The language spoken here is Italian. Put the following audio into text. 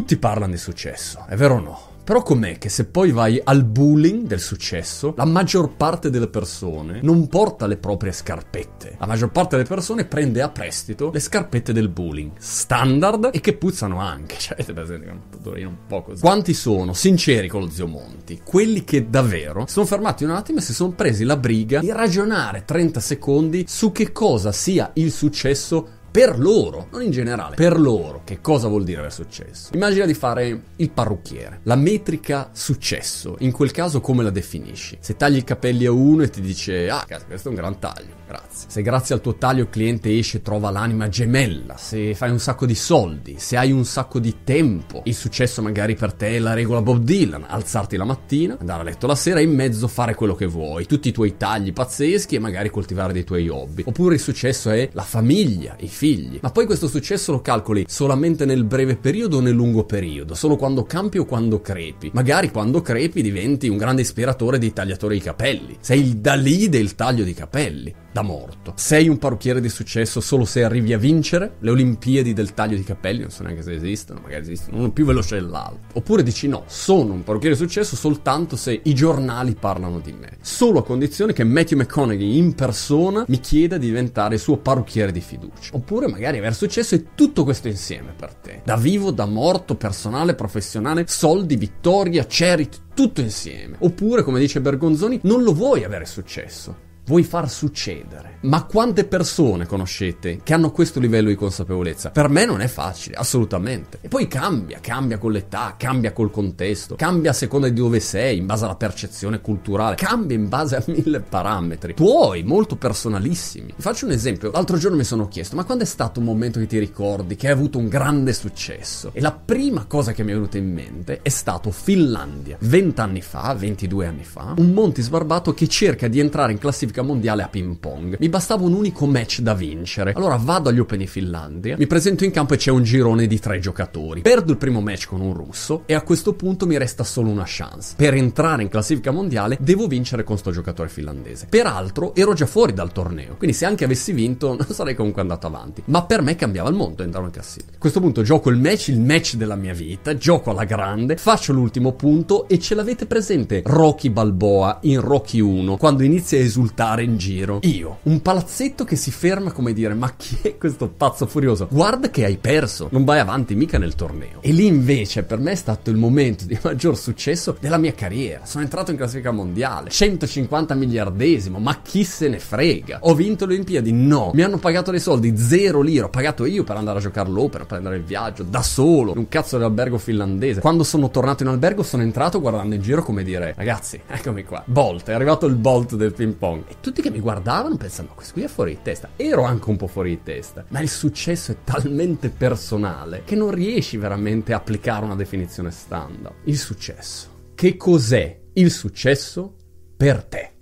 Tutti parlano di successo, è vero o no? Però com'è che se poi vai al bullying del successo, la maggior parte delle persone non porta le proprie scarpette. La maggior parte delle persone prende a prestito le scarpette del bullying, standard e che puzzano anche. Cioè, avete presente che è un odorino un po' così. Quanti sono sinceri con lo zio Monti? Quelli che davvero sono fermati un attimo e si sono presi la briga di ragionare 30 secondi su che cosa sia il successo per loro, non in generale, per loro. Che cosa vuol dire aver successo? Immagina di fare il parrucchiere. La metrica successo, in quel caso come la definisci? Se tagli i capelli a uno e ti dice, ah, cazzo, questo è un gran taglio, grazie. Se grazie al tuo taglio il cliente esce e trova l'anima gemella, se fai un sacco di soldi, se hai un sacco di tempo, il successo magari per te è la regola Bob Dylan, alzarti la mattina, andare a letto la sera e in mezzo fare quello che vuoi, tutti i tuoi tagli pazzeschi e magari coltivare dei tuoi hobby. Oppure il successo è la famiglia, i figli. Ma poi questo successo lo calcoli solamente nel breve periodo o nel lungo periodo? Solo quando campi o quando crepi? Magari quando crepi diventi un grande ispiratore dei tagliatori di capelli. Sei il Dalì del taglio di capelli da morto. Sei un parrucchiere di successo solo se arrivi a vincere le Olimpiadi del taglio di capelli, non so neanche se esistono, magari esistono uno più veloce dell'altro. Oppure dici no, sono un parrucchiere di successo soltanto se i giornali parlano di me. Solo a condizione che Matthew McConaughey in persona mi chieda di diventare il suo parrucchiere di fiducia. Oppure magari aver successo è tutto questo insieme per te. Da vivo, da morto, personale, professionale, soldi, vittoria, charity, tutto insieme. Oppure, come dice Bergonzoni, non lo vuoi avere successo vuoi far succedere. Ma quante persone conoscete che hanno questo livello di consapevolezza? Per me non è facile, assolutamente. E poi cambia, cambia con l'età, cambia col contesto, cambia a seconda di dove sei, in base alla percezione culturale, cambia in base a mille parametri. Tuoi, molto personalissimi. Vi faccio un esempio. L'altro giorno mi sono chiesto, ma quando è stato un momento che ti ricordi che hai avuto un grande successo? E la prima cosa che mi è venuta in mente è stato Finlandia. Vent'anni fa, 22 anni fa, un Monti sbarbato che cerca di entrare in classifica classifica mondiale a ping pong. Mi bastava un unico match da vincere. Allora vado agli Open di Finlandia, mi presento in campo e c'è un girone di tre giocatori. Perdo il primo match con un russo e a questo punto mi resta solo una chance. Per entrare in classifica mondiale devo vincere con sto giocatore finlandese. Peraltro ero già fuori dal torneo, quindi se anche avessi vinto non sarei comunque andato avanti. Ma per me cambiava il mondo entrare in classifica. A questo punto gioco il match, il match della mia vita, gioco alla grande, faccio l'ultimo punto e ce l'avete presente Rocky Balboa in Rocky 1 quando inizia a esultare girare in giro. Io, un palazzetto che si ferma come dire, ma chi è questo pazzo furioso? Guarda che hai perso, non vai avanti mica nel torneo. E lì invece per me è stato il momento di maggior successo della mia carriera. Sono entrato in classifica mondiale, 150 miliardesimo, ma chi se ne frega? Ho vinto le Olimpiadi? No. Mi hanno pagato dei soldi, zero lire, ho pagato io per andare a giocare l'opera, per prendere il viaggio, da solo, in un cazzo dell'albergo finlandese. Quando sono tornato in albergo sono entrato guardando in giro come dire, ragazzi, eccomi qua, Bolt, è arrivato il Bolt del ping pong. E tutti che mi guardavano pensavano, questo qui è fuori di testa. Ero anche un po' fuori di testa, ma il successo è talmente personale che non riesci veramente a applicare una definizione standard. Il successo. Che cos'è il successo per te?